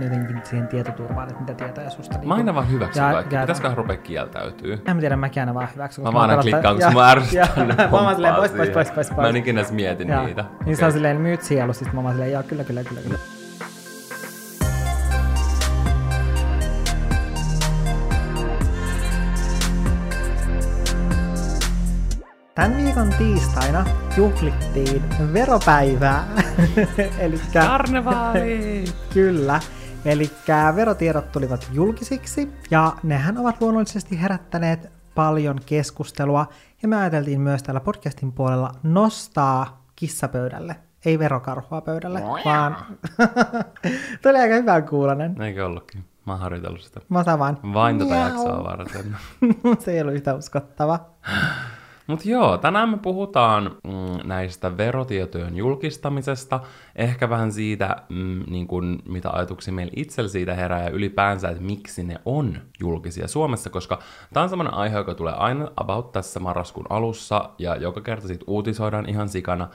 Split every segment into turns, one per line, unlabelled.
vaan jotenkin siihen tietoturvaan, että mitä tietoja susta.
Mä aina vaan hyväksyn
Ja-
kaikki.
ja-
Pitäisikö rupea kieltäytyy?
En mä tiedä, mäkin aina vaan hyväksyn.
Mä vaan aina klikkaan,
ja-
koska mä ärsyttää
ja-
ne
Mä vaan silleen, pois, pois, pois, pois, pois.
Mä en ikinä edes mietin
Joo.
niitä.
Niin se on silleen myyt sielu, sit mä vaan silleen, joo, kyllä, kyllä, kyllä, kyllä. Tämän viikon tiistaina juhlittiin veropäivää. Eli
Karnevaali!
Kyllä. Eli verotiedot tulivat julkisiksi ja nehän ovat luonnollisesti herättäneet paljon keskustelua ja me ajateltiin myös täällä podcastin puolella nostaa kissapöydälle. Ei verokarhua pöydälle, vaan tuli aika hyvän kuulonen.
Eikö ollutkin? Mä oon harjoitellut sitä.
Mä vaan.
Vain tätä
miau.
jaksoa varten.
Se ei ollut yhtä uskottava.
Mutta joo, tänään me puhutaan mm, näistä verotietojen julkistamisesta, ehkä vähän siitä, mm, niin kun, mitä ajatuksia meillä itsellä siitä herää ja ylipäänsä, että miksi ne on julkisia Suomessa, koska tämä on semmoinen aihe, joka tulee aina about tässä marraskuun alussa ja joka kerta siitä uutisoidaan ihan sikana,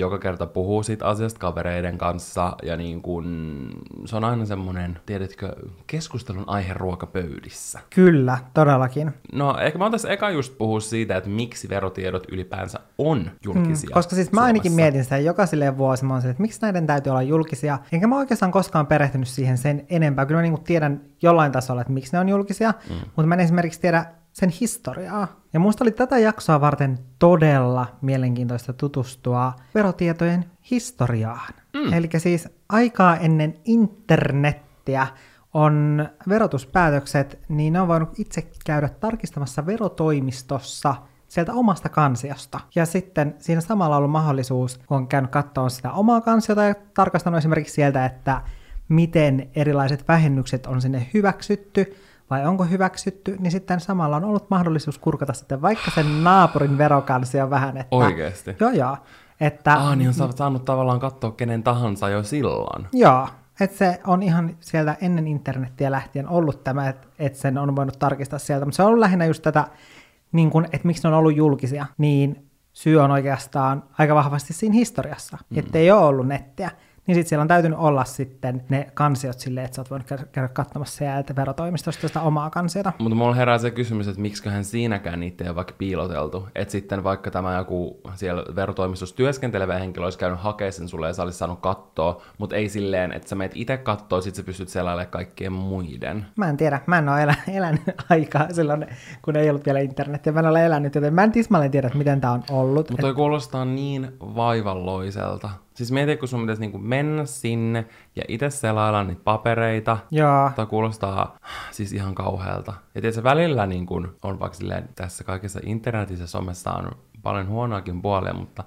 joka kerta puhuu siitä asiasta kavereiden kanssa ja niin kun, se on aina semmoinen, tiedätkö, keskustelun aihe ruokapöydissä.
Kyllä, todellakin.
No, ehkä mä oon tässä eka just puhua siitä, että miksi verotiedot ylipäänsä on julkisia.
Mm, Koska siis mä ainakin
Suomessa.
mietin sitä joka silleen vuosi, mä oon se, että miksi näiden täytyy olla julkisia. Enkä mä oikeastaan koskaan perehtynyt siihen sen enempää. Kyllä mä niin tiedän jollain tasolla, että miksi ne on julkisia, mm. mutta mä en esimerkiksi tiedä sen historiaa. Ja musta oli tätä jaksoa varten todella mielenkiintoista tutustua verotietojen historiaan. Mm. Eli siis aikaa ennen internettiä on verotuspäätökset, niin ne on voinut itse käydä tarkistamassa verotoimistossa sieltä omasta kansiosta. Ja sitten siinä samalla on ollut mahdollisuus, kun on käynyt katsoa sitä omaa kansiota ja tarkastanut esimerkiksi sieltä, että miten erilaiset vähennykset on sinne hyväksytty vai onko hyväksytty, niin sitten samalla on ollut mahdollisuus kurkata sitten vaikka sen naapurin verokansio vähän, että...
Oikeesti?
Joo, joo. Että,
Ah, niin on sa- saanut tavallaan katsoa kenen tahansa jo silloin.
Joo, että se on ihan sieltä ennen internettiä lähtien ollut tämä, että et sen on voinut tarkistaa sieltä, mutta se on ollut lähinnä just tätä, niin kun, että miksi ne on ollut julkisia, niin syy on oikeastaan aika vahvasti siinä historiassa, mm. että ei ole ollut nettiä. Niin sitten siellä on täytynyt olla sitten ne kansiot silleen, että sä oot voinut käydä, katsomassa sieltä verotoimistosta sitä omaa kansiota.
Mutta mulla herää se kysymys, että miksiköhän siinäkään niitä ei ole vaikka piiloteltu. Että sitten vaikka tämä joku siellä verotoimistossa työskentelevä henkilö olisi käynyt hakemaan sen sulle ja sä olisit saanut katsoa, mutta ei silleen, että sä meet itse katsoa, sit sä pystyt selailemaan kaikkien muiden.
Mä en tiedä, mä en ole elä, elänyt aikaa silloin, kun ei ollut vielä internetiä. Mä en ole elänyt, joten mä en tismalleen tiedä, että miten tämä on ollut.
Mutta toi kuulostaa niin vaivalloiselta. Siis mieti, kun sun pitäisi niinku mennä sinne ja itse selailla niitä papereita.
Joo,
Tämä kuulostaa siis ihan kauhealta. Ja tietysti välillä niin kun on vaikka silleen, tässä kaikessa internetissä somessa on paljon huonoakin puolia, mutta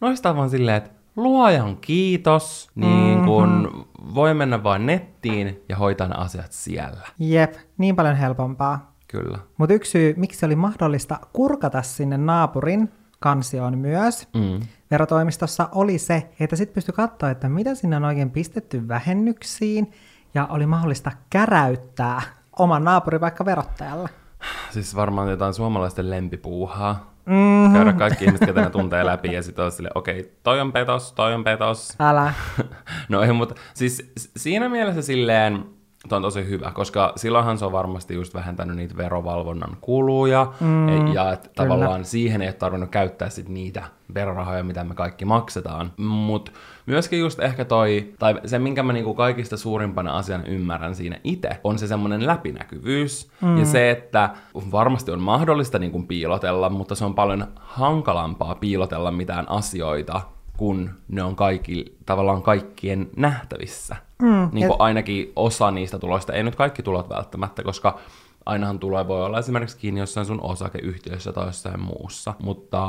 noista on vaan silleen, että luojan kiitos, niin kun
Mhm.
voi mennä vain nettiin ja hoitaa ne asiat siellä.
jep, niin paljon helpompaa.
Kyllä.
Mutta yksi syy, miksi oli mahdollista kurkata sinne naapurin kansioon myös
Mm.
Verotoimistossa, oli se, että sitten pystyi katsoa, että mitä sinne on oikein pistetty vähennyksiin, ja oli mahdollista käräyttää oman naapurin vaikka verottajalle.
Siis varmaan jotain suomalaisten lempipuuhaa.
Mm,
Käydä kaikki ihmiset, ketä ne tuntee läpi ja sitten on silleen, okei, okay, toi on petos, toi on petos.
älä.
no ei, mutta siis siinä mielessä silleen, Tuo on tosi hyvä, koska silloinhan se on varmasti just vähentänyt niitä verovalvonnan kuluja, mm, ja että tavallaan siihen ei ole tarvinnut käyttää sit niitä verorahoja, mitä me kaikki maksetaan. Mutta myöskin just ehkä toi, tai se minkä mä niinku kaikista suurimpana asian ymmärrän siinä itse, on se semmoinen läpinäkyvyys, mm. ja se, että varmasti on mahdollista niinku piilotella, mutta se on paljon hankalampaa piilotella mitään asioita, kun ne on kaikki, tavallaan kaikkien nähtävissä. Mm, niin kuin ainakin osa niistä tuloista, ei nyt kaikki tulot välttämättä, koska ainahan tuloja voi olla esimerkiksi kiinni jossain sun osakeyhtiössä tai jossain muussa, mutta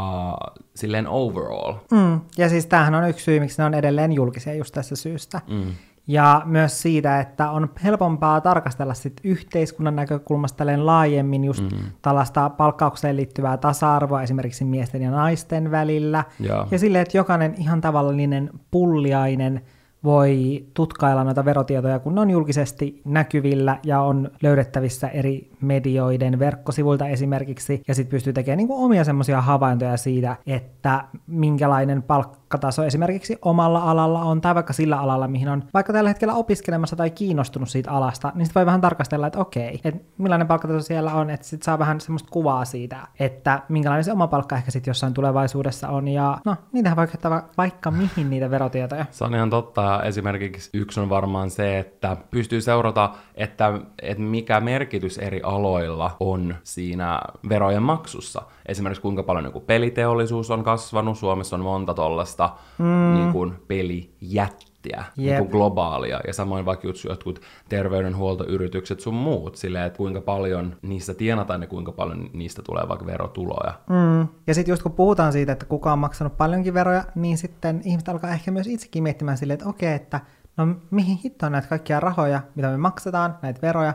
silleen overall.
Mm. Ja siis tämähän on yksi syy, miksi ne on edelleen julkisia just tässä syystä. Mm. Ja myös siitä, että on helpompaa tarkastella sit yhteiskunnan näkökulmasta laajemmin just mm. tällaista palkkaukseen liittyvää tasa-arvoa esimerkiksi miesten ja naisten välillä.
Joo.
Ja silleen, että jokainen ihan tavallinen pulliainen voi tutkailla noita verotietoja, kun ne on julkisesti näkyvillä ja on löydettävissä eri medioiden verkkosivuilta esimerkiksi, ja sitten pystyy tekemään niin kuin omia semmoisia havaintoja siitä, että minkälainen palkkataso esimerkiksi omalla alalla on, tai vaikka sillä alalla, mihin on vaikka tällä hetkellä opiskelemassa tai kiinnostunut siitä alasta, niin sitten voi vähän tarkastella, että okei, että millainen palkkataso siellä on, että sitten saa vähän semmoista kuvaa siitä, että minkälainen se oma palkka ehkä sitten jossain tulevaisuudessa on, ja no, niitähän voi käyttää vaikka mihin niitä verotietoja.
Se on ihan totta. Esimerkiksi yksi on varmaan se, että pystyy seurata, että, että mikä merkitys eri aloilla on siinä verojen maksussa. Esimerkiksi kuinka paljon kuin peliteollisuus on kasvanut. Suomessa on monta tollasta mm. niin kuin pelijättiä yep. niin kuin globaalia. Ja samoin vaikka jotkut terveydenhuoltoyritykset sun muut, silleen, että kuinka paljon niistä tienataan ja kuinka paljon niistä tulee vaikka verotuloja.
Mm. Ja sitten just kun puhutaan siitä, että kuka on maksanut paljonkin veroja, niin sitten ihmiset alkaa ehkä myös itsekin miettimään silleen, että okei, että no mihin hittoon näitä kaikkia rahoja, mitä me maksetaan, näitä veroja,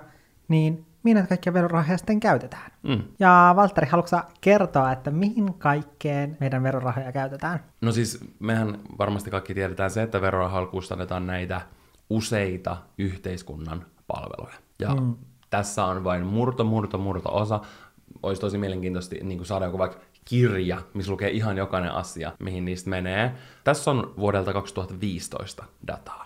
niin mihin näitä kaikkia verorahoja sitten käytetään. Mm. Ja Valtteri, haluatko kertoa, että mihin kaikkeen meidän verorahoja käytetään?
No siis mehän varmasti kaikki tiedetään se, että verorahoilla kustannetaan näitä useita yhteiskunnan palveluja. Ja mm. tässä on vain murto, murto, murto osa. Olisi tosi mielenkiintoista niin kuin saada joku vaikka kirja, missä lukee ihan jokainen asia, mihin niistä menee. Tässä on vuodelta 2015 dataa.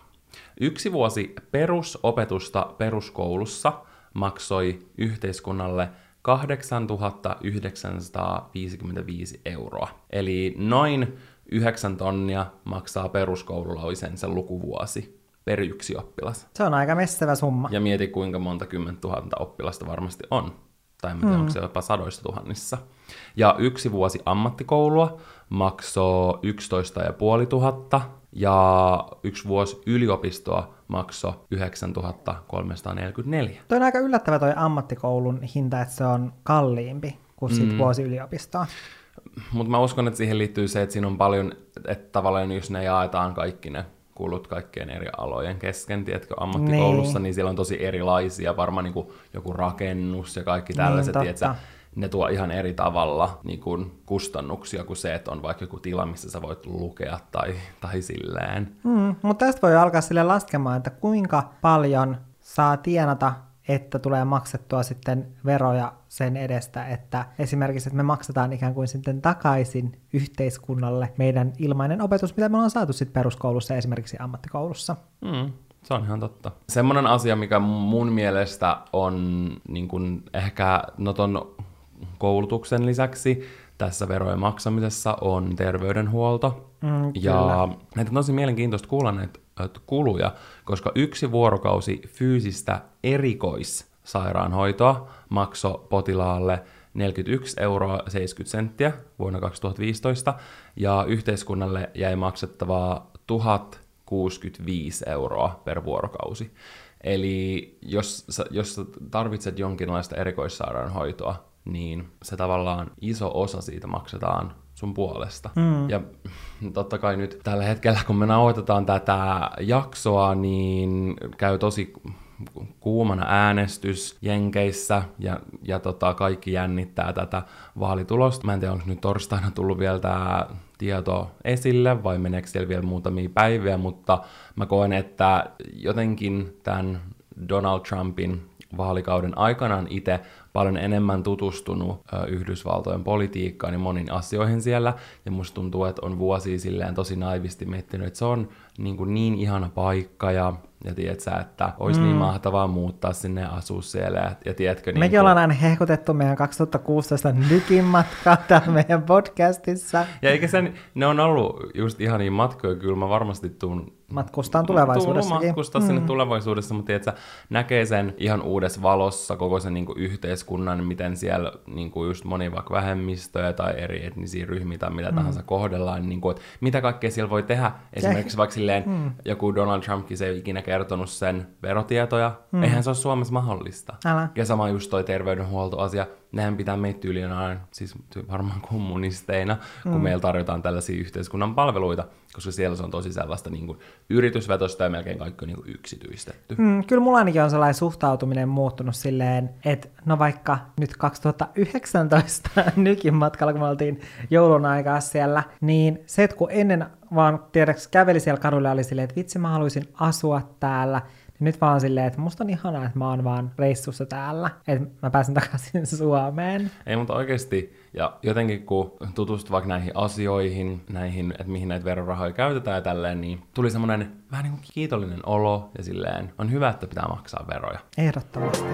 Yksi vuosi perusopetusta peruskoulussa maksoi yhteiskunnalle 8955 euroa. Eli noin 9 tonnia maksaa peruskoululaisen sen lukuvuosi per yksi oppilas.
Se on aika messävä summa.
Ja mieti kuinka monta kymmentä oppilasta varmasti on. Tai en tiedä, mm. onko se jopa sadoista tuhannissa. Ja yksi vuosi ammattikoulua maksoi 11 500 ja yksi vuosi yliopistoa maksoi 9344.
Toi on aika yllättävä toi ammattikoulun hinta, että se on kalliimpi kuin sit mm. vuosi yliopistoa.
Mutta mä uskon, että siihen liittyy se, että siinä on paljon, että tavallaan jos ne jaetaan kaikki ne kulut kaikkien eri alojen kesken, tiedätkö, ammattikoulussa, niin, niin siellä on tosi erilaisia, varmaan niin kuin joku rakennus ja kaikki tällaiset, niin, tiedätkö, ne tuo ihan eri tavalla niin kuin kustannuksia kuin se, että on vaikka joku tila, missä sä voit lukea tai, tai silleen.
Mm, mutta tästä voi alkaa sille laskemaan, että kuinka paljon saa tienata, että tulee maksettua sitten veroja sen edestä, että esimerkiksi että me maksetaan ikään kuin sitten takaisin yhteiskunnalle meidän ilmainen opetus, mitä me ollaan saatu sitten peruskoulussa ja esimerkiksi ammattikoulussa.
Mm. Se on ihan totta. Semmoinen asia, mikä mun mielestä on niin kun ehkä, no ton koulutuksen lisäksi tässä verojen maksamisessa on terveydenhuolto. Mm, ja näitä on tosi mielenkiintoista kuulla näitä kuluja, koska yksi vuorokausi fyysistä erikoissairaanhoitoa maksoi potilaalle 41 euroa 70 senttiä vuonna 2015, ja yhteiskunnalle jäi maksettavaa 1065 euroa per vuorokausi. Eli jos, jos tarvitset jonkinlaista erikoissairaanhoitoa, niin se tavallaan iso osa siitä maksetaan sun puolesta. Mm. Ja totta kai nyt tällä hetkellä, kun me nauhoitetaan tätä jaksoa, niin käy tosi kuumana äänestys Jenkeissä ja, ja tota, kaikki jännittää tätä vaalitulosta. Mä en tiedä, onko nyt torstaina tullut vielä tämä tieto esille vai meneekö siellä vielä muutamia päiviä, mutta mä koen, että jotenkin tämän Donald Trumpin vaalikauden aikanaan itse paljon enemmän tutustunut Yhdysvaltojen politiikkaan ja moniin asioihin siellä, ja musta tuntuu, että on vuosia silleen tosi naivisti miettinyt, että se on niin, kuin niin ihana paikka, ja ja tiedätkö, että olisi niin mm. niin mahtavaa muuttaa sinne ja asua siellä. Ja, ja tiedätkö,
Mekin niin ollaan aina hehkutettu meidän 2016 nykin matkaa täällä meidän podcastissa.
Ja eikä sen, ne on ollut just ihan niin matkoja, kyllä mä varmasti tuun
matkustaan tulevaisuudessa.
matkustaa mm. sinne tulevaisuudessa, mutta tiedätkö, näkee sen ihan uudessa valossa, koko sen niin kuin, yhteiskunnan, miten siellä niin kuin, just moni vaikka vähemmistöjä tai eri etnisiä ryhmiä tai mitä mm. tahansa kohdellaan, niin kuin, että mitä kaikkea siellä voi tehdä. Esimerkiksi vaikka silleen, mm. joku Donald Trumpkin se ei ikinä kertonut sen verotietoja. Mm. Eihän se ole Suomessa mahdollista.
Älä.
Ja sama just toi terveydenhuoltoasia, nehän pitää meitä tyyliin siis varmaan kommunisteina, kun mm. meillä tarjotaan tällaisia yhteiskunnan palveluita, koska siellä se on tosi sellaista niin kuin yritysvetosta ja melkein kaikki on niin kuin yksityistetty.
Mm, kyllä mulla ainakin on sellainen suhtautuminen muuttunut silleen, että no vaikka nyt 2019 nykin matkalla, kun me oltiin joulun aikaa siellä, niin se, että kun ennen vaan tiedäks käveli siellä kadulla oli silleen, että vitsi mä haluaisin asua täällä, niin nyt vaan silleen, että musta on ihanaa, että mä oon vaan reissussa täällä, että mä pääsen takaisin Suomeen.
Ei, mutta oikeasti, ja jotenkin kun tutustui vaikka näihin asioihin, näihin, että mihin näitä verorahoja käytetään ja tälleen, niin tuli semmoinen vähän niin kuin kiitollinen olo ja silleen, on hyvä, että pitää maksaa veroja.
Ehdottomasti.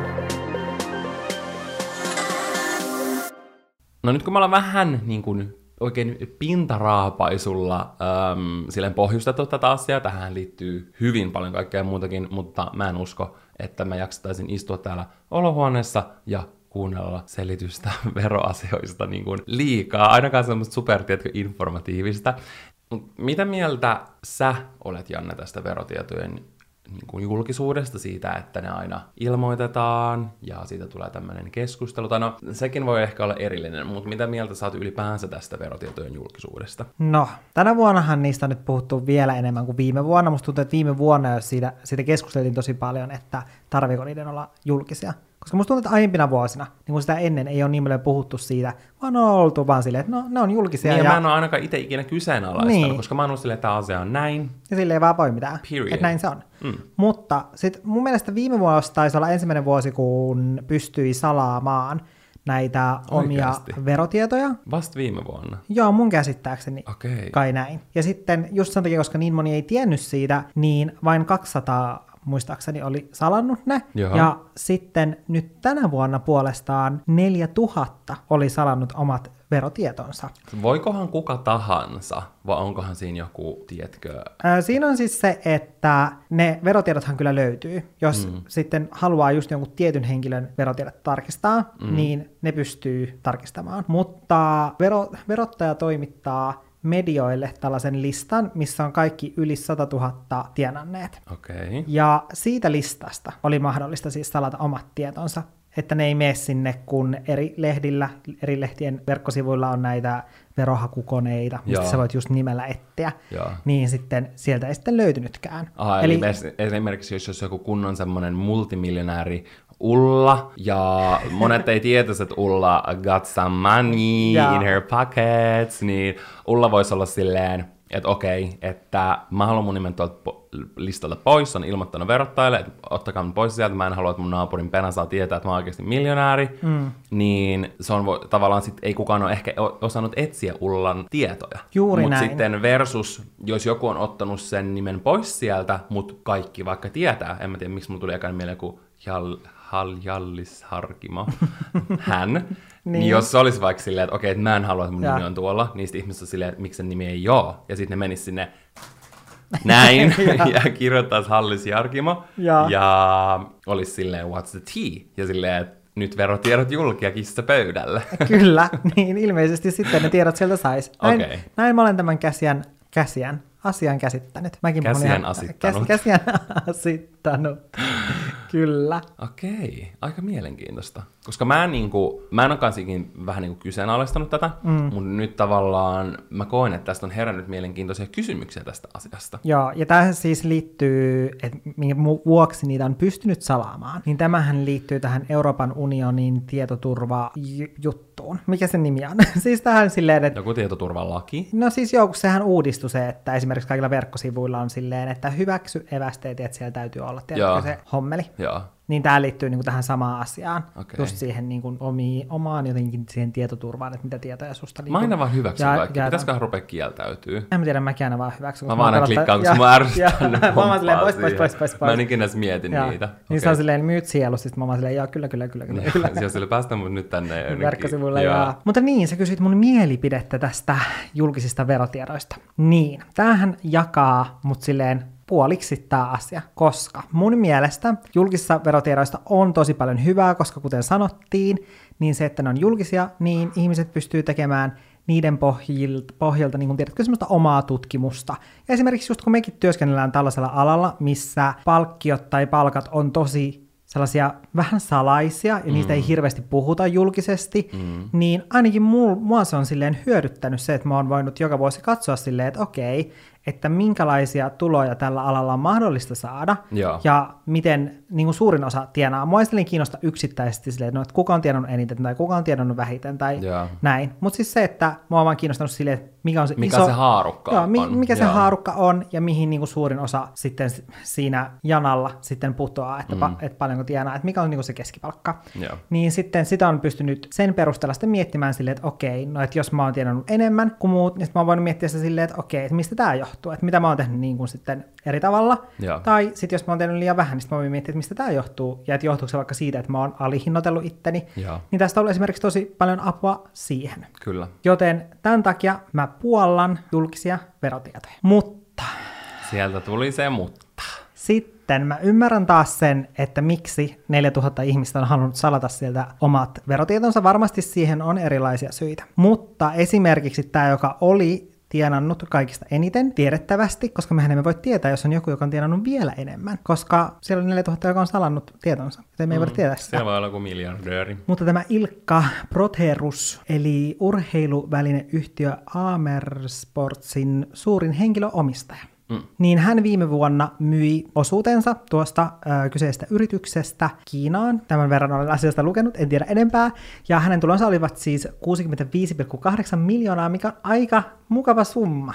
No nyt kun me ollaan vähän niin kuin oikein pintaraapaisulla äm, silleen pohjustettu tätä asiaa. Tähän liittyy hyvin paljon kaikkea muutakin, mutta mä en usko, että mä jaksattaisin istua täällä olohuoneessa ja kuunnella selitystä veroasioista niin kuin liikaa, ainakaan semmoista super, informatiivista. Mitä mieltä sä olet, Janne, tästä verotietojen niin kuin julkisuudesta siitä, että ne aina ilmoitetaan ja siitä tulee tämmöinen keskustelu. Tai no, sekin voi ehkä olla erillinen, mutta mitä mieltä saat ylipäänsä tästä verotietojen julkisuudesta?
No, tänä vuonnahan niistä on nyt puhuttu vielä enemmän kuin viime vuonna. Musta tuntuu, että viime vuonna jo siitä, siitä keskusteltiin tosi paljon, että tarviko niiden olla julkisia. Koska musta tuntuu, että aiempina vuosina, niin kuin sitä ennen, ei ole niin paljon puhuttu siitä, vaan on oltu vaan silleen, että no, ne on julkisia.
Niin, ja, ja... mä en ole ainakaan itse ikinä kyseenalaistanut, niin. koska mä oon silleen, että tämä asia on näin.
Ja silleen vaan voi mitään, Period. että näin se on. Mm. Mutta sitten mun mielestä viime vuosi taisi olla ensimmäinen vuosi, kun pystyi salaamaan näitä omia Oikeasti? verotietoja.
Vasta viime vuonna?
Joo, mun käsittääkseni
okay.
kai näin. Ja sitten just sen takia, koska niin moni ei tiennyt siitä, niin vain 200 muistaakseni oli salannut ne. Jaha. Ja sitten nyt tänä vuonna puolestaan 4000 oli salannut omat verotietonsa.
Voikohan kuka tahansa, vai onkohan siinä joku, tietkö?
Ää, siinä on siis se, että ne verotiedothan kyllä löytyy. Jos mm. sitten haluaa just jonkun tietyn henkilön verotiedot tarkistaa, mm. niin ne pystyy tarkistamaan. Mutta vero, verottaja toimittaa medioille tällaisen listan, missä on kaikki yli 100 000 tienanneet.
Okay.
Ja siitä listasta oli mahdollista siis salata omat tietonsa, että ne ei mene sinne, kun eri lehdillä, eri lehtien verkkosivuilla on näitä verohakukoneita, mistä Joo. sä voit just nimellä etsiä, Joo. niin sitten sieltä ei sitten löytynytkään.
Aha, eli, eli esimerkiksi jos, jos joku kunnon semmoinen multimiljonääri Ulla, ja monet ei tietäisi, että Ulla got some money yeah. in her pockets, niin Ulla voisi olla silleen, että okei, että mä haluan mun nimen tuolta po- listalta pois, on ilmoittanut verottajalle, että ottakaa mun pois sieltä, mä en halua, että mun naapurin pena saa tietää, että mä oon oikeasti miljonääri, mm. niin se on vo- tavallaan sit, ei kukaan ole ehkä osannut etsiä Ullan tietoja.
Juuri
Mutta sitten versus, jos joku on ottanut sen nimen pois sieltä, mutta kaikki vaikka tietää, en mä tiedä, miksi mun tuli aikaan mieleen, kun Haljallis Harkimo, hän, niin. niin jos se olisi vaikka silleen, että okei, että mä en halua, että mun ja. nimi on tuolla, niin sitten ihmiset on silleen, että miksi sen nimi ei ole, ja sitten ne menis sinne näin, ja. ja kirjoittaisi Hallis Jarkimo, ja, ja olisi silleen, what's the tea, ja silleen, että nyt verotiedot julkia kissa pöydälle.
Kyllä, niin ilmeisesti sitten ne tiedot sieltä saisi. Näin, okay. näin mä olen tämän käsiän, käsiän asian käsittänyt.
Mäkin käsiän asittanut.
Käs, käsiän asittanut. Kyllä.
Okei, aika mielenkiintoista. Koska mä en, niin kuin, mä en ole vähän niin kuin kyseenalaistanyt tätä, mm. mutta nyt tavallaan mä koen, että tästä on herännyt mielenkiintoisia kysymyksiä tästä asiasta.
Joo, ja tähän siis liittyy, että minkä vuoksi niitä on pystynyt salaamaan, niin tämähän liittyy tähän Euroopan unionin tietoturvajuttuun. Mikä sen nimi on? siis tähän silleen, että...
Joku tietoturvalaki?
No siis joo, sehän uudistui se, että esimerkiksi kaikilla verkkosivuilla on silleen, että hyväksy evästeet, että siellä täytyy olla, tiedätkö se hommeli.
Joo.
Niin tämä liittyy niin kuin tähän samaan asiaan, okay. just siihen niin kuin omiin, omaan jotenkin siihen tietoturvaan, että mitä tietoja susta... Niin
mä aina vaan hyväksyn ja, kaikki, ja, pitäisiköhän rupea kieltäytyy?
En mä tiedä, mäkin aina vaan hyväksyn.
Mä vaan aina klikkaan, koska mä ärsytän
Mä vaan silleen pois, pois, pois, pois, pois.
Mä en ikinä edes mietin ja. niitä.
Niin se on silleen myyt sielu, siis mä vaan silleen, joo, kyllä, kyllä, kyllä, kyllä. kyllä.
Siellä sille päästä mut nyt tänne.
Verkkosivuille, ja. Mutta niin, sä kysyit mun mielipidettä tästä julkisista verotiedoista. Niin, tämähän jakaa mut silleen puoliksi tämä asia, koska mun mielestä julkisissa verotiedoista on tosi paljon hyvää, koska kuten sanottiin, niin se, että ne on julkisia, niin ihmiset pystyy tekemään niiden pohjilta, pohjalta, niin kun tiedätkö, semmoista omaa tutkimusta. Ja esimerkiksi just kun mekin työskennellään tällaisella alalla, missä palkkiot tai palkat on tosi sellaisia vähän salaisia, ja niistä mm. ei hirveästi puhuta julkisesti, mm. niin ainakin mua se on silleen hyödyttänyt se, että mä oon voinut joka vuosi katsoa silleen, että okei, että minkälaisia tuloja tällä alalla on mahdollista saada,
Joo.
ja miten niin kuin suurin osa tienaa. Mua ei kiinnosta yksittäisesti silleen, että, kuka on tienannut eniten, tai kuka on tienannut vähiten, tai
Joo.
näin. Mutta siis se, että mua on vaan kiinnostanut silleen, että mikä on se
mikä
iso...
se haarukka
joo, mi-
on.
mikä se
Joo.
haarukka on, ja mihin niin kuin suurin osa sitten siinä janalla sitten putoaa, että, mm. pa- että paljonko tienaa, että mikä on niin kuin se keskipalkka.
Joo.
Niin sitten sitä on pystynyt sen perusteella sitten miettimään silleen, että okei, no että jos mä oon tienannut enemmän kuin muut, niin sitten mä oon voinut miettiä sitä silleen, että okei, että mistä tämä johtuu, että mitä mä oon tehnyt niin kuin sitten eri tavalla.
Joo.
Tai sitten jos mä oon tehnyt liian vähän, niin mä voin miettiä, että mistä tämä johtuu, ja että johtuuko se vaikka siitä, että mä oon alihinnoitellut itteni.
Joo.
Niin tästä on ollut esimerkiksi tosi paljon apua siihen.
Kyllä.
Joten tämän takia mä puollan julkisia verotietoja. Mutta
Sieltä tuli se mutta.
sitten mä ymmärrän taas sen, että miksi 4000 ihmistä on halunnut salata sieltä omat verotietonsa. Varmasti siihen on erilaisia syitä. Mutta esimerkiksi tämä, joka oli tienannut kaikista eniten tiedettävästi, koska mehän emme voi tietää, jos on joku, joka on tienannut vielä enemmän, koska siellä on 4000, joka on salannut tietonsa, joten me ei mm, voida tietää sitä.
Siellä voi olla joku miljardööri.
Mutta tämä Ilkka Proterus, eli urheiluvälinen-yhtiö Amersportsin suurin henkilöomistaja,
Mm.
niin hän viime vuonna myi osuutensa tuosta ö, kyseisestä yrityksestä Kiinaan. Tämän verran olen asiasta lukenut, en tiedä enempää. Ja hänen tulonsa olivat siis 65,8 miljoonaa, mikä on aika mukava summa.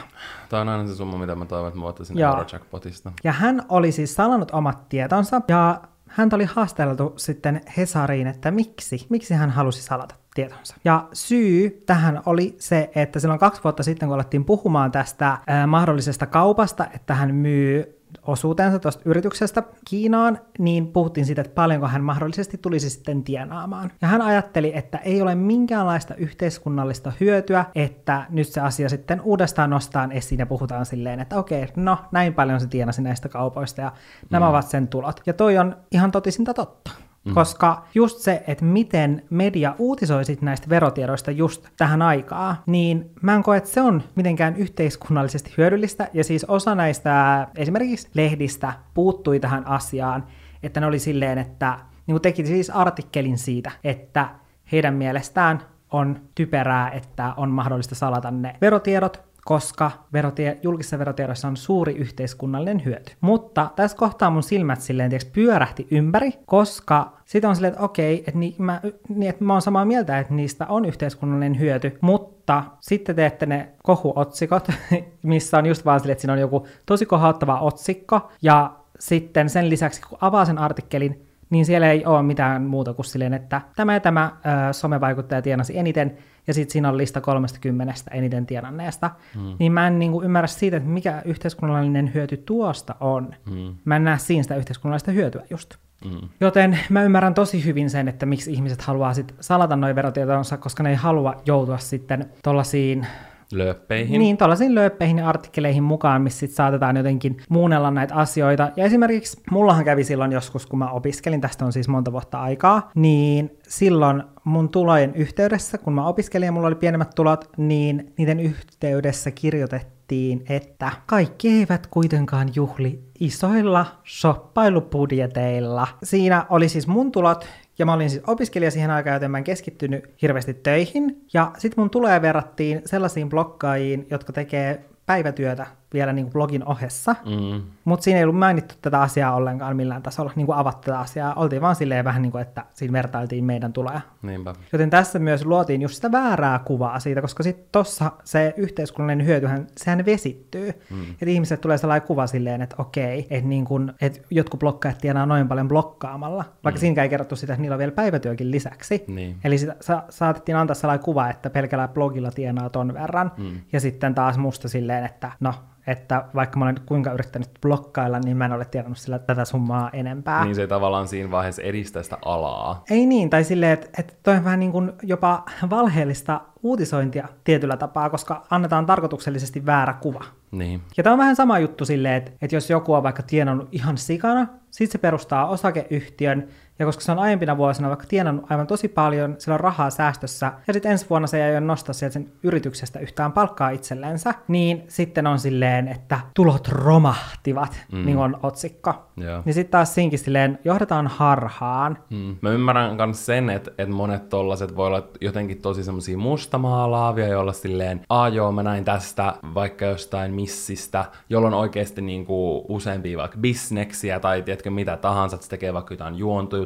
Tämä on aina se summa, mitä mä toivon, että mä ottaisin. Eurojackpotista.
Ja hän oli siis salannut omat tietonsa, ja häntä oli haasteltu sitten Hesariin, että miksi, miksi hän halusi salata tietonsa. Ja syy tähän oli se, että silloin kaksi vuotta sitten, kun alettiin puhumaan tästä ää, mahdollisesta kaupasta, että hän myy osuutensa tuosta yrityksestä Kiinaan, niin puhuttiin siitä, että paljonko hän mahdollisesti tulisi sitten tienaamaan. Ja hän ajatteli, että ei ole minkäänlaista yhteiskunnallista hyötyä, että nyt se asia sitten uudestaan nostaan esiin ja puhutaan silleen, että okei, no näin paljon se tienasi näistä kaupoista ja nämä
Mm.
ovat sen tulot. Ja toi on ihan totisinta totta. Mm. Koska just se, että miten media uutisoi sit näistä verotiedoista just tähän aikaan, niin mä en koe, että se on mitenkään yhteiskunnallisesti hyödyllistä. Ja siis osa näistä esimerkiksi lehdistä puuttui tähän asiaan, että ne oli silleen, että niin teki siis artikkelin siitä, että heidän mielestään on typerää, että on mahdollista salata ne verotiedot, koska verotie, julkisissa verotiedoissa on suuri yhteiskunnallinen hyöty. Mutta tässä kohtaa mun silmät silleen tiiäks, pyörähti ympäri, koska sitten on silleen, että okei, että, niin mä, niin, että mä oon samaa mieltä, että niistä on yhteiskunnallinen hyöty, mutta sitten teette ne kohuotsikot, missä on just vaan silleen, että siinä on joku tosi kohauttava otsikko, ja sitten sen lisäksi, kun avaa sen artikkelin, niin siellä ei ole mitään muuta kuin silleen, että tämä ja tämä ö, somevaikuttaja tienasi eniten, ja sitten siinä on lista 30 eniten tienanneesta. Mm. Niin mä en niinku ymmärrä siitä, että mikä yhteiskunnallinen hyöty tuosta on. Mm. Mä en näe siinä sitä yhteiskunnallista hyötyä just.
Mm.
Joten mä ymmärrän tosi hyvin sen, että miksi ihmiset haluaa sit salata noin verotietonsa, koska ne ei halua joutua sitten tollasiin
Lööppeihin.
niin, tuollaisiin lööppeihin ja artikkeleihin mukaan, missä sit saatetaan jotenkin muunnella näitä asioita. Ja esimerkiksi mullahan kävi silloin joskus, kun mä opiskelin, tästä on siis monta vuotta aikaa, niin silloin mun tulojen yhteydessä, kun mä opiskelin ja mulla oli pienemmät tulot, niin niiden yhteydessä kirjoitettiin, että kaikki eivät kuitenkaan juhli isoilla shoppailubudjeteilla. Siinä oli siis mun tulot, ja mä olin siis opiskelija siihen aikaan, joten mä en keskittynyt hirveästi töihin. Ja sit mun tuloja verrattiin sellaisiin blokkaajiin, jotka tekee päivätyötä vielä niin kuin blogin ohessa.
Mm.
Mutta siinä ei ollut mainittu tätä asiaa ollenkaan millään tasolla, niin kuin avattu tätä asiaa. Oltiin vaan silleen vähän niin kuin, että siinä vertailtiin meidän tuloja.
Niinpä.
Joten tässä myös luotiin just sitä väärää kuvaa siitä, koska sitten tossa se yhteiskunnallinen hyötyhän, sehän vesittyy. Mm. Että ihmiset tulee sellainen kuva silleen, että okei, että niin kun, että jotkut blokkaajat tienaa noin paljon blokkaamalla, vaikka mm. siinäkään ei kerrottu sitä, että niillä on vielä päivätyökin lisäksi.
Niin.
Eli sitä, sa, saatettiin antaa sellainen kuva, että pelkällä blogilla tienaa ton verran, mm. ja sitten taas musta silleen, että no, että vaikka mä olen kuinka yrittänyt blokkailla, niin mä en ole tienannut sillä tätä summaa enempää.
Niin se ei tavallaan siinä vaiheessa edistä sitä alaa.
Ei niin, tai silleen, että, että toi on vähän niin kuin jopa valheellista uutisointia tietyllä tapaa, koska annetaan tarkoituksellisesti väärä kuva.
Niin.
Ja tämä on vähän sama juttu silleen, että, että jos joku on vaikka tienannut ihan sikana, sitten se perustaa osakeyhtiön, ja koska se on aiempina vuosina vaikka tienannut aivan tosi paljon, sillä on rahaa säästössä, ja sitten ensi vuonna se ei ole nostaa sieltä sen yrityksestä yhtään palkkaa itsellensä, niin sitten on silleen, että tulot romahtivat, mm. niin on otsikko.
Joo.
Niin sitten taas siinkin silleen johdetaan harhaan.
Mm. Mä ymmärrän myös sen, että, että monet tollaset voi olla jotenkin tosi semmosia mustamaalaavia, joilla silleen, aa joo, mä näin tästä vaikka jostain missistä, jolloin oikeasti niinku useampia vaikka bisneksiä tai tiedätkö mitä tahansa, että se tekee vaikka jotain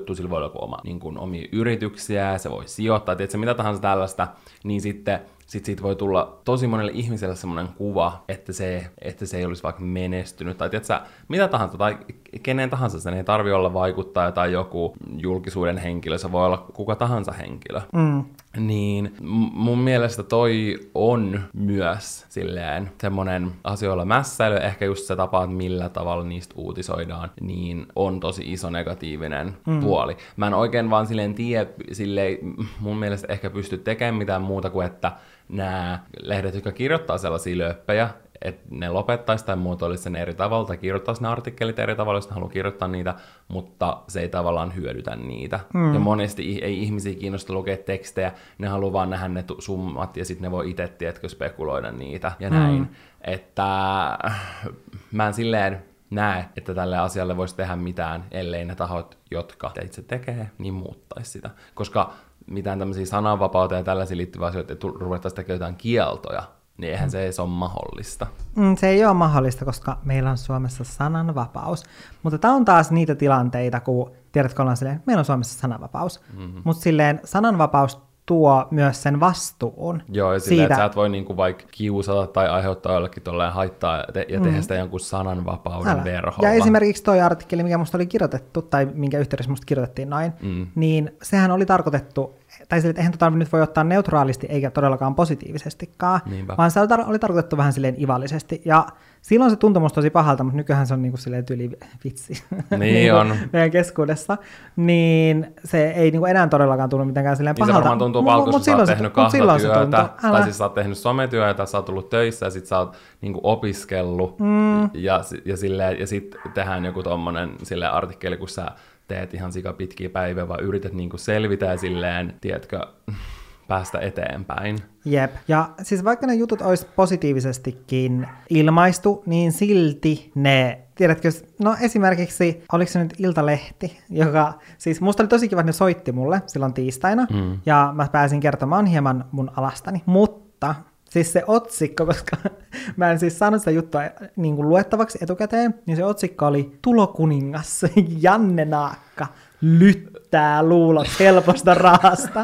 juontojuttu, sillä voi olla joku oma, niinku, omia yrityksiä, se voi sijoittaa, tiedätkö mitä tahansa tällaista, niin sitten sit siitä voi tulla tosi monelle ihmiselle semmoinen kuva, että se, että se ei olisi vaikka menestynyt, tai tiedätkö, mitä tahansa, tai kenen tahansa, sen ei tarvi olla vaikuttaja tai joku julkisuuden henkilö, se voi olla kuka tahansa henkilö.
Mm.
Niin mun mielestä toi on myös silleen semmonen asioilla mässäily, ehkä just se tapa, että millä tavalla niistä uutisoidaan, niin on tosi iso negatiivinen mm. puoli. Mä en oikein vaan silleen tiedä, silleen mun mielestä ehkä pysty tekemään mitään muuta kuin, että nämä lehdet, jotka kirjoittaa sellaisia löppejä, että ne lopettaisi tai muotoilisi sen eri tavalla tai kirjoittaisi ne artikkelit eri tavalla, jos ne haluaa kirjoittaa niitä, mutta se ei tavallaan hyödytä niitä. Mm. Ja monesti ei ihmisiä kiinnosta lukea tekstejä, ne haluaa vaan nähdä ne summat ja sitten ne voi itse, tiedätkö, spekuloida niitä ja näin. Mm. Että mä en silleen näe, että tälle asialle voisi tehdä mitään, ellei ne tahot, jotka itse tekee, niin muuttaisi sitä. Koska mitään tämmöisiä sananvapauteen ja tällaisiin liittyviä asioita, että ruvettaisiin tekemään jotain kieltoja, niin eihän se ei ole mahdollista.
Mm, se ei ole mahdollista, koska meillä on Suomessa sananvapaus. Mutta tämä on taas niitä tilanteita, kun tiedätkö, ollaan silleen, meillä on Suomessa sananvapaus. Mm-hmm. Mutta silleen sananvapaus tuo myös sen vastuun.
Joo, ja silleen, siitä... että sä et voi niinku vaikka kiusata tai aiheuttaa jollekin tolleen haittaa ja, te- ja tehdä mm. sitä jonkun sananvapauden Älä. verholla.
Ja esimerkiksi toi artikkeli, mikä musta oli kirjoitettu, tai minkä yhteydessä musta kirjoitettiin noin, mm. niin sehän oli tarkoitettu tai sille, että eihän tota nyt voi ottaa neutraalisti eikä todellakaan positiivisestikaan, Niinpä. vaan se oli, tar- oli tarkoitettu vähän silleen ivallisesti. Ja silloin se tuntui musta tosi pahalta, mutta nykyään se on niinku silleen tyli vitsi
niin niin on.
meidän keskuudessa. Niin se ei niinku enää todellakaan tullut mitenkään silleen
niin
pahalta.
se tuntuu pahalta, kun sä oot tehnyt kahvatyötä, tai siis sä oot tehnyt sometyötä, sä oot tullut töissä ja sit sä oot niinku opiskellut mm. ja, ja, silleen, ja sit tehdään joku tommonen silleen artikkeli, kun sä teet ihan sika pitkiä päiviä, vaan yrität niinku selvitä ja silleen, tiedätkö, päästä eteenpäin.
Jep, ja siis vaikka ne jutut olisi positiivisestikin ilmaistu, niin silti ne, tiedätkö, no esimerkiksi, oliko se nyt Iltalehti, joka, siis musta oli tosi kiva, että ne soitti mulle silloin tiistaina, mm. ja mä pääsin kertomaan hieman mun alastani, mutta Siis se otsikko, koska mä en siis saanut sitä juttua niin kuin luettavaksi etukäteen, niin se otsikko oli Tulokuningas Janne Naakka lyttää luulot helposta rahasta.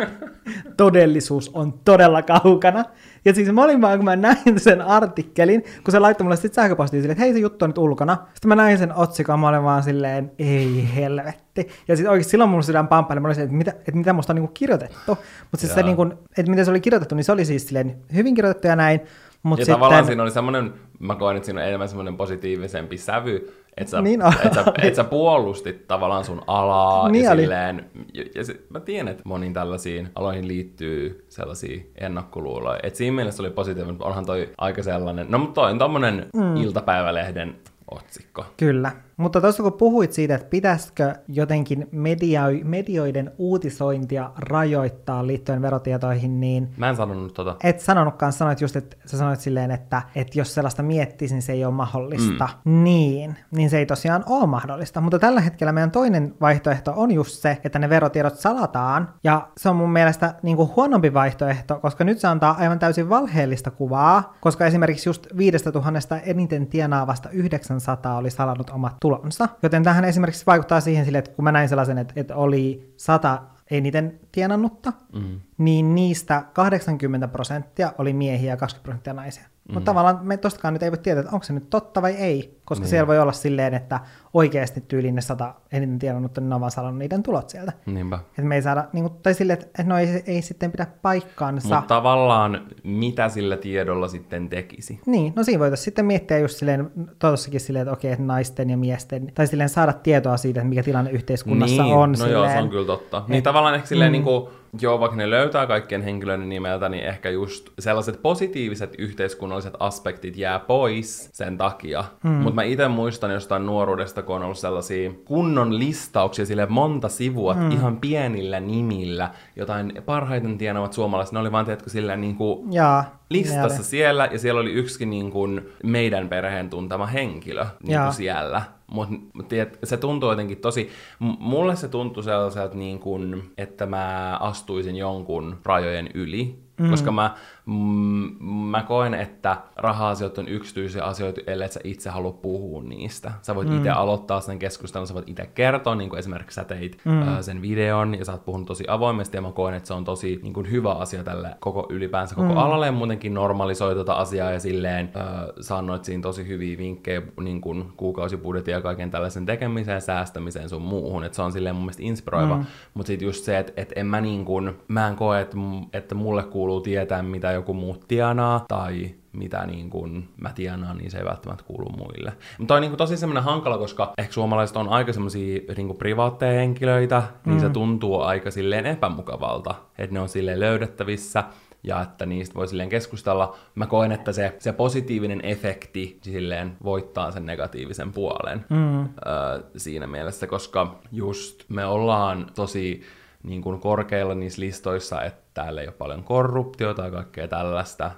Todellisuus on todella kaukana. Ja siis mä olin vaan, kun mä näin sen artikkelin, kun se laittoi mulle sitten sähköpostiin silleen, että hei se juttu on nyt ulkona. Sitten mä näin sen otsikon, mä olin vaan silleen, ei helvetti. Ja sitten oikeasti silloin mulla sydän pamppaili, mä olin että mitä, että mitä musta on niinku kirjoitettu. Mutta siis se, niinku, että miten se oli kirjoitettu, niin se oli siis silleen hyvin kirjoitettu ja näin. Mut
ja
sitten...
tavallaan siinä oli semmoinen, mä koen, että siinä on enemmän semmoinen positiivisempi sävy, että sä,
niin
et sä, et sä puolustit tavallaan sun alaa niin ja oli. silleen, ja, ja se, mä tiedän, että moniin tällaisiin aloihin liittyy sellaisia ennakkoluuloja. Että siinä mielessä oli positiivinen, mutta onhan toi aika sellainen, no mutta toi on tommonen mm. iltapäivälehden otsikko.
Kyllä. Mutta tuossa kun puhuit siitä, että pitäisikö jotenkin medio- medioiden uutisointia rajoittaa liittyen verotietoihin, niin...
Mä en sanonut tota.
Et sanonutkaan, sanoit just, että sä sanoit silleen, että, että jos sellaista miettisi, niin se ei ole mahdollista. Mm. Niin, niin se ei tosiaan ole mahdollista. Mutta tällä hetkellä meidän toinen vaihtoehto on just se, että ne verotiedot salataan, ja se on mun mielestä niin kuin huonompi vaihtoehto, koska nyt se antaa aivan täysin valheellista kuvaa, koska esimerkiksi just 5000 eniten tienaavasta 900 oli salannut omat tulonsa. Joten tähän esimerkiksi vaikuttaa siihen sille, että kun mä näin sellaisen, että, että oli sata eniten tienannutta, mm. Niin niistä 80 prosenttia oli miehiä ja 20 prosenttia naisia. Mm. Mutta tavallaan me tostakaan nyt ei voi tietää, että onko se nyt totta vai ei, koska niin. siellä voi olla silleen, että oikeasti tyyliin ne sata eniten tienannutta, niin ne on vaan salannut niiden tulot sieltä.
Niinpä.
Että me ei saada, niin kuin, tai silleen, että no ei, ei sitten pidä paikkaansa.
Mutta tavallaan mitä sillä tiedolla sitten tekisi?
Niin, no siinä voitaisiin sitten miettiä just silleen, tossakin silleen, että okei, että naisten ja miesten, tai silleen saada tietoa siitä, että mikä tilanne yhteiskunnassa
niin,
on.
No
silleen.
joo, se on kyllä totta. Niin tavallaan ehkä silleen mm. niin kuin, joo, vaikka ne löytää kaikkien henkilöiden nimeltä, niin ehkä just sellaiset positiiviset yhteiskunnalliset aspektit jää pois sen takia. Mm. Mutta mä itse muistan jostain nuoruudesta, kun on ollut sellaisia kunnon listauksia, sille monta sivua mm. ihan pienillä nimillä, jotain parhaiten tienavat suomalaiset, ne oli vaan, tiedätkö, sillä niin kuin
Jaa,
listassa siellä, ja siellä oli yksikin niin kuin meidän perheen tuntema henkilö niin kuin siellä. Mutta se tuntuu jotenkin tosi, mulle se tuntui sellaiselta, niin kuin, että mä astuisin jonkun rajojen yli. Mm. Koska mä, mä koen, että raha-asiat on yksityisiä asioita, ellei sä itse halua puhua niistä. Sä voit mm. itse aloittaa sen keskustelun, sä voit itse kertoa, niin kuin esimerkiksi sä teit mm. ää, sen videon, ja sä oot puhunut tosi avoimesti, ja mä koen, että se on tosi niin kuin hyvä asia tälle koko ylipäänsä koko mm. alalle, ja muutenkin normalisoi tota asiaa, ja silleen ää, sanoit siinä tosi hyviä vinkkejä niin kuin kuukausibudjetin ja kaiken tällaisen tekemiseen, säästämiseen sun muuhun, että se on silleen mun mielestä inspiroiva, mm. mutta sitten just se, että, että en mä niin kuin, mä en koe, että, että mulle kuuluu tietää, mitä joku muut tienaa, tai mitä niin kuin mä tienaan, niin se ei välttämättä kuulu muille. Mutta on niin kuin tosi semmoinen hankala, koska ehkä suomalaiset on aika semmoisia niin kuin privaatteja henkilöitä, niin mm. se tuntuu aika silleen epämukavalta, että ne on silleen löydettävissä, ja että niistä voi silleen keskustella. Mä koen, että se, se positiivinen efekti silleen voittaa sen negatiivisen puolen mm. öö, siinä mielessä, koska just me ollaan tosi niin kuin korkeilla niissä listoissa, että täällä ei ole paljon korruptiota ja kaikkea tällaista,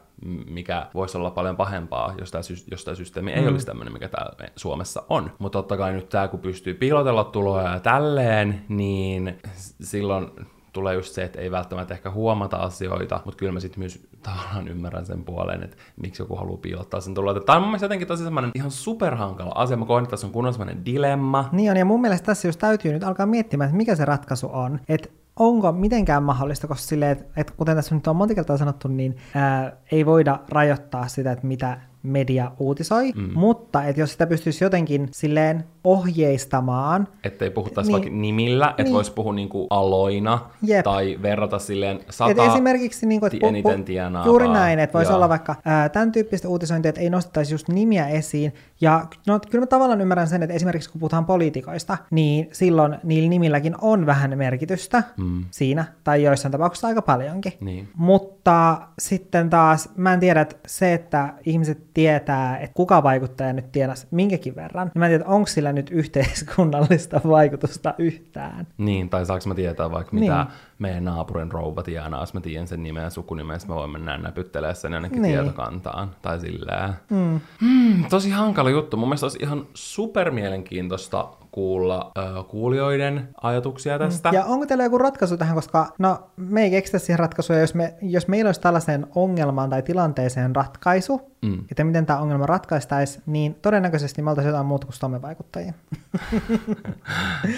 mikä voisi olla paljon pahempaa, jos tämä, sy- jos tämä systeemi ei olisi tämmöinen, mikä täällä me- Suomessa on. Mutta totta kai nyt tämä, kun pystyy piilotella tuloja ja tälleen, niin silloin tulee just se, että ei välttämättä ehkä huomata asioita, mutta kyllä mä sitten myös tavallaan ymmärrän sen puolen, että miksi joku haluaa piilottaa sen tuloja. Tämä on mun mielestä jotenkin tosi semmoinen ihan superhankala asia. Mä koen, että tässä on kunnon semmoinen dilemma.
Niin on, ja mun mielestä tässä just täytyy nyt alkaa miettimään, että mikä se ratkaisu on. Että onko mitenkään mahdollista, koska silleen, että, että kuten tässä nyt on monta kertaa sanottu, niin ää, ei voida rajoittaa sitä, että mitä media uutisoi, mm. mutta että jos sitä pystyisi jotenkin silleen ohjeistamaan,
Että ei puhuttaisi
Niin.
vaikka nimillä, että
Niin.
voisi puhua niinku aloina
Jep.
tai verrata silleen
Et
sata
esimerkiksi niin kuin,
ti- eniten tienaavaa.
Juuri näin, että voisi olla vaikka ää, tämän tyyppistä uutisointia, että ei nostettaisi just nimiä esiin. Ja no, kyllä mä tavallaan ymmärrän sen, että esimerkiksi kun puhutaan poliitikoista, niin silloin niillä nimilläkin on vähän merkitystä mm. siinä, tai joissain tapauksissa aika paljonkin.
Niin.
Mutta sitten taas, mä en tiedä, että se, että ihmiset tietää, että kuka vaikuttaja nyt tienasi minkäkin verran, niin mä en tiedä, onko sillä nyt yhteiskunnallista vaikutusta yhtään.
Niin, tai saanko mä tietää vaikka mitä
Niin.
Meidän naapurin rouva tienaa, jos mä tiedän sen nimen ja sukunimen, mä voin mennä näpyttelemään sen jonnekin
Niin.
tietokantaan. Tai silleen. Mm. Hmm, tosi hankala juttu. Mun mielestä olisi ihan super mielenkiintoista kuulla ö, kuulijoiden ajatuksia tästä.
Ja onko teillä joku ratkaisu tähän, koska no, me ei keksitä siihen ratkaisuja, jos, me, jos meillä olisi tällaiseen ongelmaan tai tilanteeseen ratkaisu, mm. että miten tämä ongelma ratkaistaisi, niin todennäköisesti me oltaisiin jotain muuta kuin somevaikuttajia.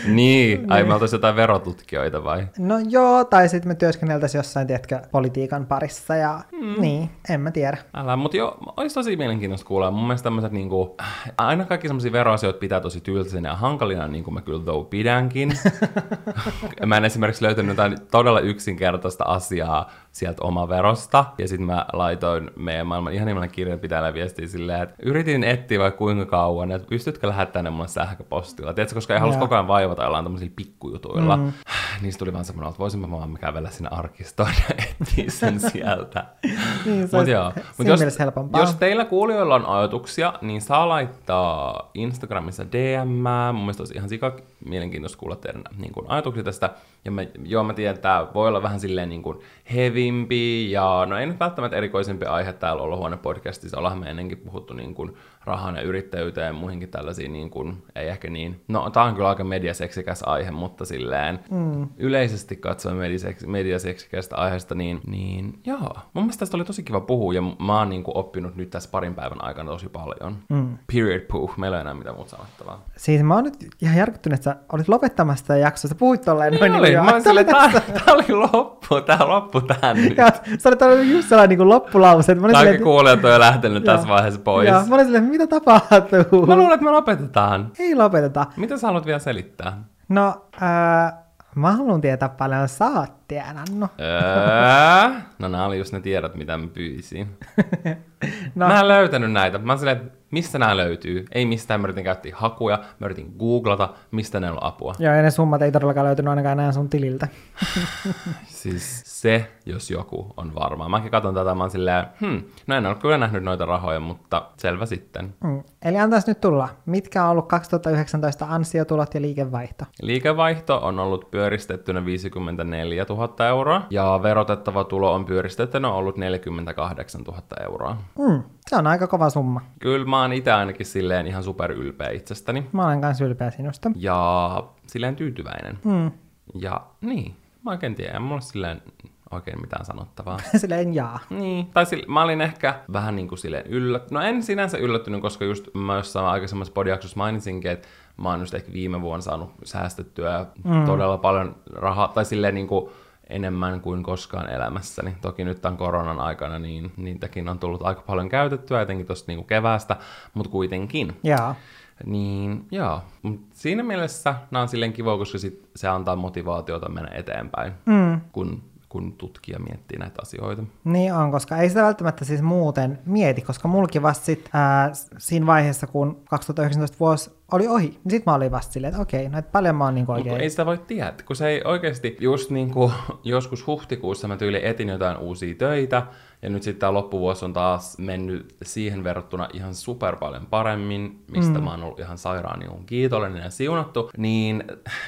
Niin, ai me oltaisiin jotain verotutkijoita vai?
No joo, tai sitten me työskenneltäisiin jossain, tiedätkö, politiikan parissa ja mm. niin, en mä tiedä.
Älä, mutta joo, olisi tosi mielenkiintoista kuulla. Mun mielestä tämmöiset niinku, aina kaikki semmoisia veroasioita pitää tosi tylsinä ja hankalina, niin kuin mä kyllä though pidänkin. mä en esimerkiksi löytänyt jotain todella yksinkertaista asiaa sieltä omaverosta. Ja sitten mä laitoin meidän maailman ihanimmalle kirjanpitäjälle viestiä silleen, että yritin etsiä vaikka kuinka kauan, että pystytkö lähettämään ne mulle sähköpostilla. Tiedätkö, koska ei halus koko ajan vaivata jollain tämmöisillä pikkujutuilla. Mm. Niistä tuli vaan semmoinen, että voisin mä vaan kävellä sinne arkistoon ja etsiä sen sieltä.
Niin, se
Mut joo. Mut jos,
helpompaa.
jos teillä kuulijoilla on ajatuksia, niin saa laittaa Instagramissa DM. Mun mielestä olisi ihan sika mielenkiintoista kuulla teidän niin kuin, ajatuksia tästä. Ja mä, joo, mä tiedän, että voi olla vähän silleen niin kuin hevimpi ja no ei nyt välttämättä erikoisempi aihe täällä Olohuone-podcastissa. Ollaan me ennenkin puhuttu niin kuin rahan ja yrittäjyyteen ja muihinkin tällaisiin, niin kuin, ei ehkä niin, no tää on kyllä aika mediaseksikäs aihe, mutta silleen mm. yleisesti katsoen mediaseks, mediaseksikästä aiheesta, niin, niin joo, mun mielestä tästä oli tosi kiva puhua ja mä oon niin kuin, oppinut nyt tässä parin päivän aikana tosi paljon. Mm. Period puh, meillä ei enää mitään muuta sanottavaa.
Siis mä oon nyt ihan järkyttynyt, että sä olit lopettamassa sitä jaksoa. Sä puhuit tolleen noin
Niin oli,
jo.
mä olin silleen, tää, tää oli loppu, tää loppu tähän nyt.
Ja sä olit just sellainen niin kuin loppulause.
Kaikki
silleen,
kuulijat on jo lähtenyt tässä vaiheessa pois.
Joo, mä olin silleen, mitä tapahtuu?
Mä luulen, että me lopetetaan.
Ei lopeteta.
Mitä sä haluat vielä selittää?
No, ää, mä haluan tietää paljon sä oot tienannut.
Öö, no nämä oli just ne tiedot, mitä mä pyysin.
No.
Mä en löytänyt näitä. Mä silleen, mistä nämä löytyy. Ei mistään, mä yritin käyttää hakuja, mä yritin googlata, mistä ne on apua.
Joo, ja ne summat ei todellakaan löytynyt ainakaan enää sun tililtä.
Siis se, jos joku on varma. Mäkin katson tätä, mä oon silleen, hmm, no en ole kyllä nähnyt noita rahoja, mutta selvä sitten.
Mm. Eli antaisi nyt tulla. Mitkä on ollut 2019 ansiotulot ja liikevaihto?
Liikevaihto on ollut pyöristettynä 54 000 euroa, ja verotettava tulo on pyöristettynä ollut 48 000 euroa.
Mm. Se on aika kova summa.
Kyllä mä oon itse ainakin silleen ihan super ylpeä itsestäni.
Mä olen kanssa ylpeä sinusta.
Ja silleen tyytyväinen.
Mm.
Ja niin, mä oikein tiedän, ei mulla silleen oikein mitään sanottavaa.
Silleen jaa.
Niin, tai sille, mä olin ehkä vähän niin kuin silleen yllättynyt. No en sinänsä yllättynyt, koska just mä jossain aikaisemmassa podiaksossa mainitsinkin, että mä oon just ehkä viime vuonna saanut säästettyä mm. todella paljon rahaa, tai silleen niin kuin enemmän kuin koskaan elämässäni. Toki nyt tämän koronan aikana niin niitäkin on tullut aika paljon käytettyä, etenkin tuosta niin keväästä, mutta kuitenkin.
Jaa.
Niin, joo. Mut siinä mielessä nämä on silleen kiva, koska sit se antaa motivaatiota mennä eteenpäin,
Mm.
kun, kun tutkija miettii näitä asioita.
Niin on, koska ei sitä välttämättä siis muuten mieti, koska mulki vasta sit, ää, siinä vaiheessa, kun 2019 vuosi oli ohi, niin sit mä olin vasta silleen, että okei, no et paljon mä oon
Mutta
oikein...
ei sitä voi tietää, kun se ei oikeasti, just niin kuin joskus huhtikuussa mä tyyli etin jotain uusia töitä, ja nyt sitten tämä loppuvuosi on taas mennyt siihen verrattuna ihan super paljon paremmin, mistä mm. mä oon ollut ihan sairaan niin kiitollinen ja siunattu, niin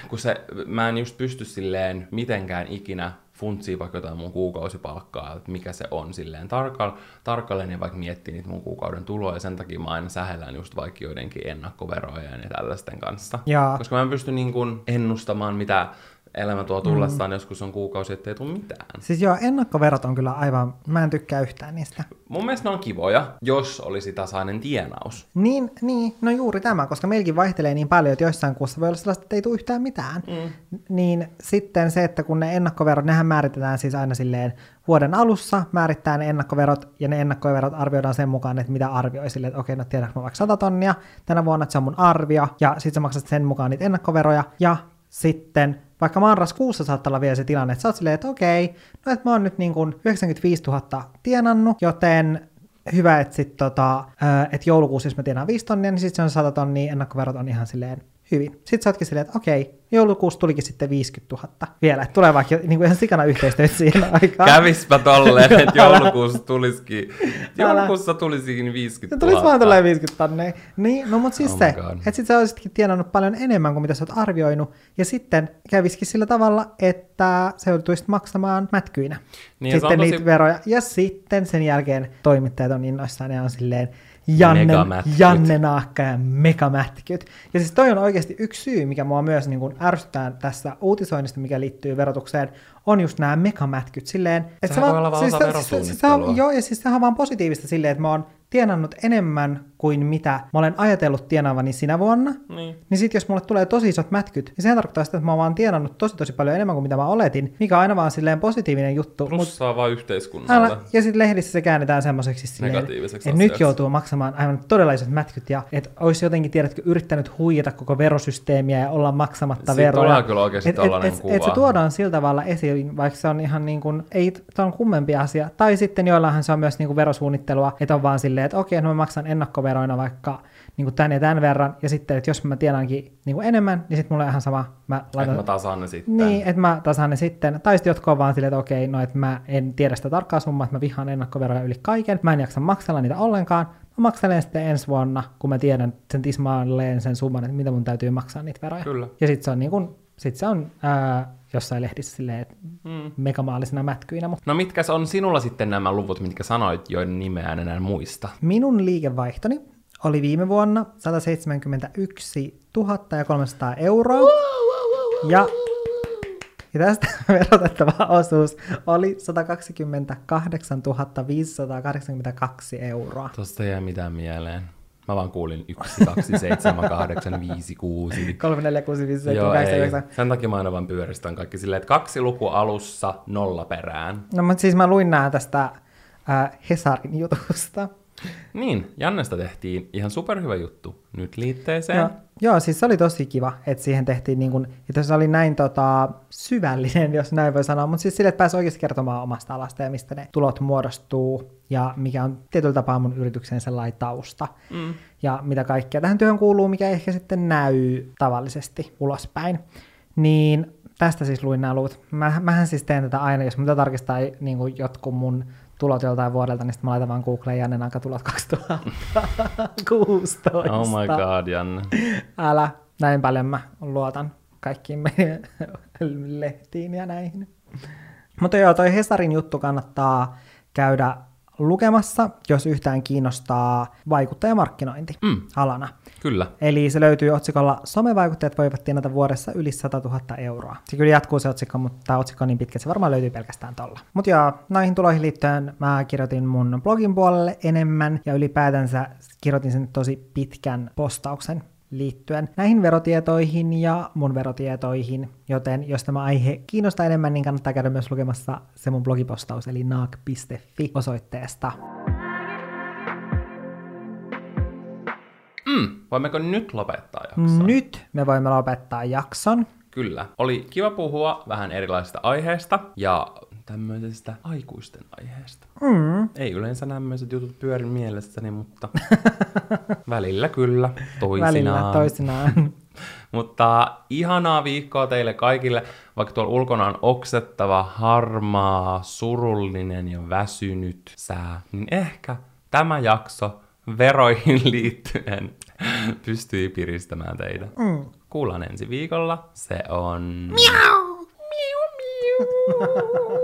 kun se, mä en just pysty silleen mitenkään ikinä funtsii vaikka jotain mun kuukausipalkkaa, että mikä se on silleen tarkka- tarkalleen ja vaikka miettii niitä mun kuukauden tuloja, ja sen takia mä aina sähellään just vaikka joidenkin ennakkoverojen ja tällaisten kanssa.
Jaa.
Koska mä en pysty niin kuin ennustamaan, mitä elämä tuo tullessaan, mm. joskus on kuukausi, ettei tule mitään.
Siis joo, ennakkoverot on kyllä aivan, mä en tykkää yhtään niistä.
Mun mielestä ne on kivoja, jos olisi tasainen tienaus.
Niin, niin, no juuri tämä, koska meilläkin vaihtelee niin paljon, että joissain kuussa voi olla sellaista, että ei tule yhtään mitään. Mm. Niin sitten se, että kun ne ennakkoverot, nehän määritetään siis aina silleen vuoden alussa, määrittää ne ennakkoverot, ja ne ennakkoverot arvioidaan sen mukaan, että mitä arvioi silleen, että okei, no tiedätkö mä vaikka 100 tonnia tänä vuonna, että se on mun arvio, ja sitten sä maksat sen mukaan niitä ennakkoveroja, ja sitten vaikka marraskuussa saattaa olla vielä se tilanne, että sä oot silleen, että okei, no että mä oon nyt niin kuin 95 000 tienannut, joten hyvä, että sit tota, että joulukuussa, jos mä tienaan 5 tonnia, niin sitten se on 100 tonnia, ennakkoverot on ihan silleen hyvin. Sitten sä ootkin silleen, että okei, joulukuussa tulikin sitten 50 000 vielä, että tulee vaikka niin kuin ihan sikana yhteistyötä siihen aikaan.
Kävispä tolleen, että joulukuussa tulisikin, joulukuussa tulisikin 50
Se
000.
tulisi vaan tulee 50 tonnia. Niin, no mutta siis
Oh
se, että sit sä olisitkin tienannut paljon enemmän kuin mitä sä oot arvioinut, ja sitten kävisikin sillä tavalla, että sä joutuisit maksamaan mätkyinä
Niin, se
sitten
on
niitä
tosi-
veroja. Ja sitten sen jälkeen toimittajat on innoissaan ja on silleen, Janne. Janne Naakka ja megamätkyt. Ja siis toi on oikeasti yksi syy, mikä mua myös niin kuin ärsyttää tässä uutisoinnista, mikä liittyy verotukseen, on just nämä megamätkyt silleen, että
Sehän voi olla vaan osa
se- se- se- se on-
verosuunnittelua.
Joo, ja siis sehän on vaan positiivista silleen, että mä oon tienannut enemmän kuin mitä mä olen ajatellut tienaavani sinä vuonna,
Niin.
niin sit jos mulle tulee tosi isot mätkyt, niin sehän tarkoittaa sitä, että mä oon vaan tienannut tosi tosi paljon enemmän kuin mitä mä oletin, mikä on aina vaan silleen positiivinen juttu. Mut,
Plussaa vaan yhteiskunnalle.
älä, ja sitten lehdissä se käännetään semmoiseksi silleen,
Negatiiviseksi
että nyt joutuu maksamaan aivan todella isot mätkyt ja että olisi jotenkin, tiedätkö, yrittänyt huijata koko verosysteemiä ja olla maksamatta
Siitä
veroja.
tulee kyllä oikeasti
et, et, et,
kuva.
et se tuodaan sillä tavalla esiin, vaikka se on ihan niin kuin, ei, se on kummempi asia. Tai sitten joillahan se on myös niin kuin verosuunnittelua, että on vaan silleen, että okei, no mä maksan ennakkoveroina vaikka niin kuin tän ja tämän verran, ja sitten, että jos mä tienaankin niin kuin enemmän, niin sitten mulla on ihan sama, mä
Että
laitan...
mä tasaan ne sitten.
Niin, että mä tasaan ne sitten. Tai sitten jotkut on vaan silleen, että okei, no että mä en tiedä sitä tarkkaa summaa, että mä vihaan ennakkoveroja yli kaiken. Mä en jaksa maksella niitä ollenkaan. Mä makselen sitten ensi vuonna, kun mä tiedän sen tismalleen sen summan, että mitä mun täytyy maksaa niitä veroja.
Kyllä.
Ja sitten se on niin kuin, sit se on ää, jossain lehdissä silleen, että
Mm.
megamaalisina mätkyinä. Mutta
No mitkä on sinulla sitten nämä luvut, mitkä sanoit, joiden nimeä en enää muista?
minun liikevaihtoni oli viime vuonna 171 300 euroa. Ja Ja tästä verotettava osuus oli 128 582 euroa.
Tosta ei jää mitään mieleen. Mä vaan kuulin 1, 2, 7, 8, 5, 6.
3, 4, 6, 5, 7,
Joo,
8,
ei.
9.
Sen takia mä aina vaan pyöristän kaikki silleen, että kaksi luku alussa, nolla perään.
No mutta siis mä luin nää tästä äh, Hesarin jutusta.
Niin, Jannesta tehtiin ihan superhyvä juttu nyt liitteeseen.
Joo, joo, siis se oli tosi kiva, että siihen tehtiin niin kuin, että se oli näin tota, syvällinen, jos näin voi sanoa, mutta siis sille, että pääsi oikeasti kertomaan omasta alasta ja mistä ne tulot muodostuu ja mikä on tietyllä tapaa mun yrityksen sellainen tausta mm. ja mitä kaikkea tähän työhön kuuluu, mikä ehkä sitten näy tavallisesti ulospäin. Niin tästä siis luin nämä luvut. Mä, mähän siis teen tätä aina, jos mitä tarkistaa niin jotkut mun tulot joltain vuodelta, niin sitten mä laitan vaan Googleen Jannen tulot 2016.
Oh my god, Janne.
Älä, näin paljon mä luotan kaikkiin meidän lehtiin ja näihin. Mutta joo, toi Hesarin juttu kannattaa käydä lukemassa, jos yhtään kiinnostaa vaikuttajamarkkinointi mm. alana.
Kyllä.
Eli se löytyy otsikolla Somevaikuttajat voivat tienata vuodessa yli 100 000 euroa. Se kyllä jatkuu se otsikko, mutta tämä otsikko on niin pitkä, että se varmaan löytyy pelkästään tolla. Mutta joo, näihin tuloihin liittyen mä kirjoitin mun blogin puolelle enemmän ja ylipäätänsä kirjoitin sen tosi pitkän postauksen liittyen näihin verotietoihin ja mun verotietoihin, joten jos tämä aihe kiinnostaa enemmän, niin kannattaa käydä myös lukemassa se mun blogipostaus, eli naak.fi osoitteesta.
Mm, voimmeko nyt lopettaa jakson?
Nyt me voimme lopettaa jakson.
Kyllä. Oli kiva puhua vähän erilaisista aiheista ja tämmöisestä aikuisten aiheesta. Mm. Ei yleensä tämmöiset jutut pyörin mielessäni, mutta välillä kyllä, toisinaan. Välillä
toisinaan.
mutta ihanaa viikkoa teille kaikille, vaikka tuolla ulkona on oksettava, harmaa, surullinen ja väsynyt sää, niin ehkä tämä jakso veroihin liittyen pystyy piristämään teitä. Mm. Kuullaan ensi viikolla. Se on...
Miau! Miau, miau!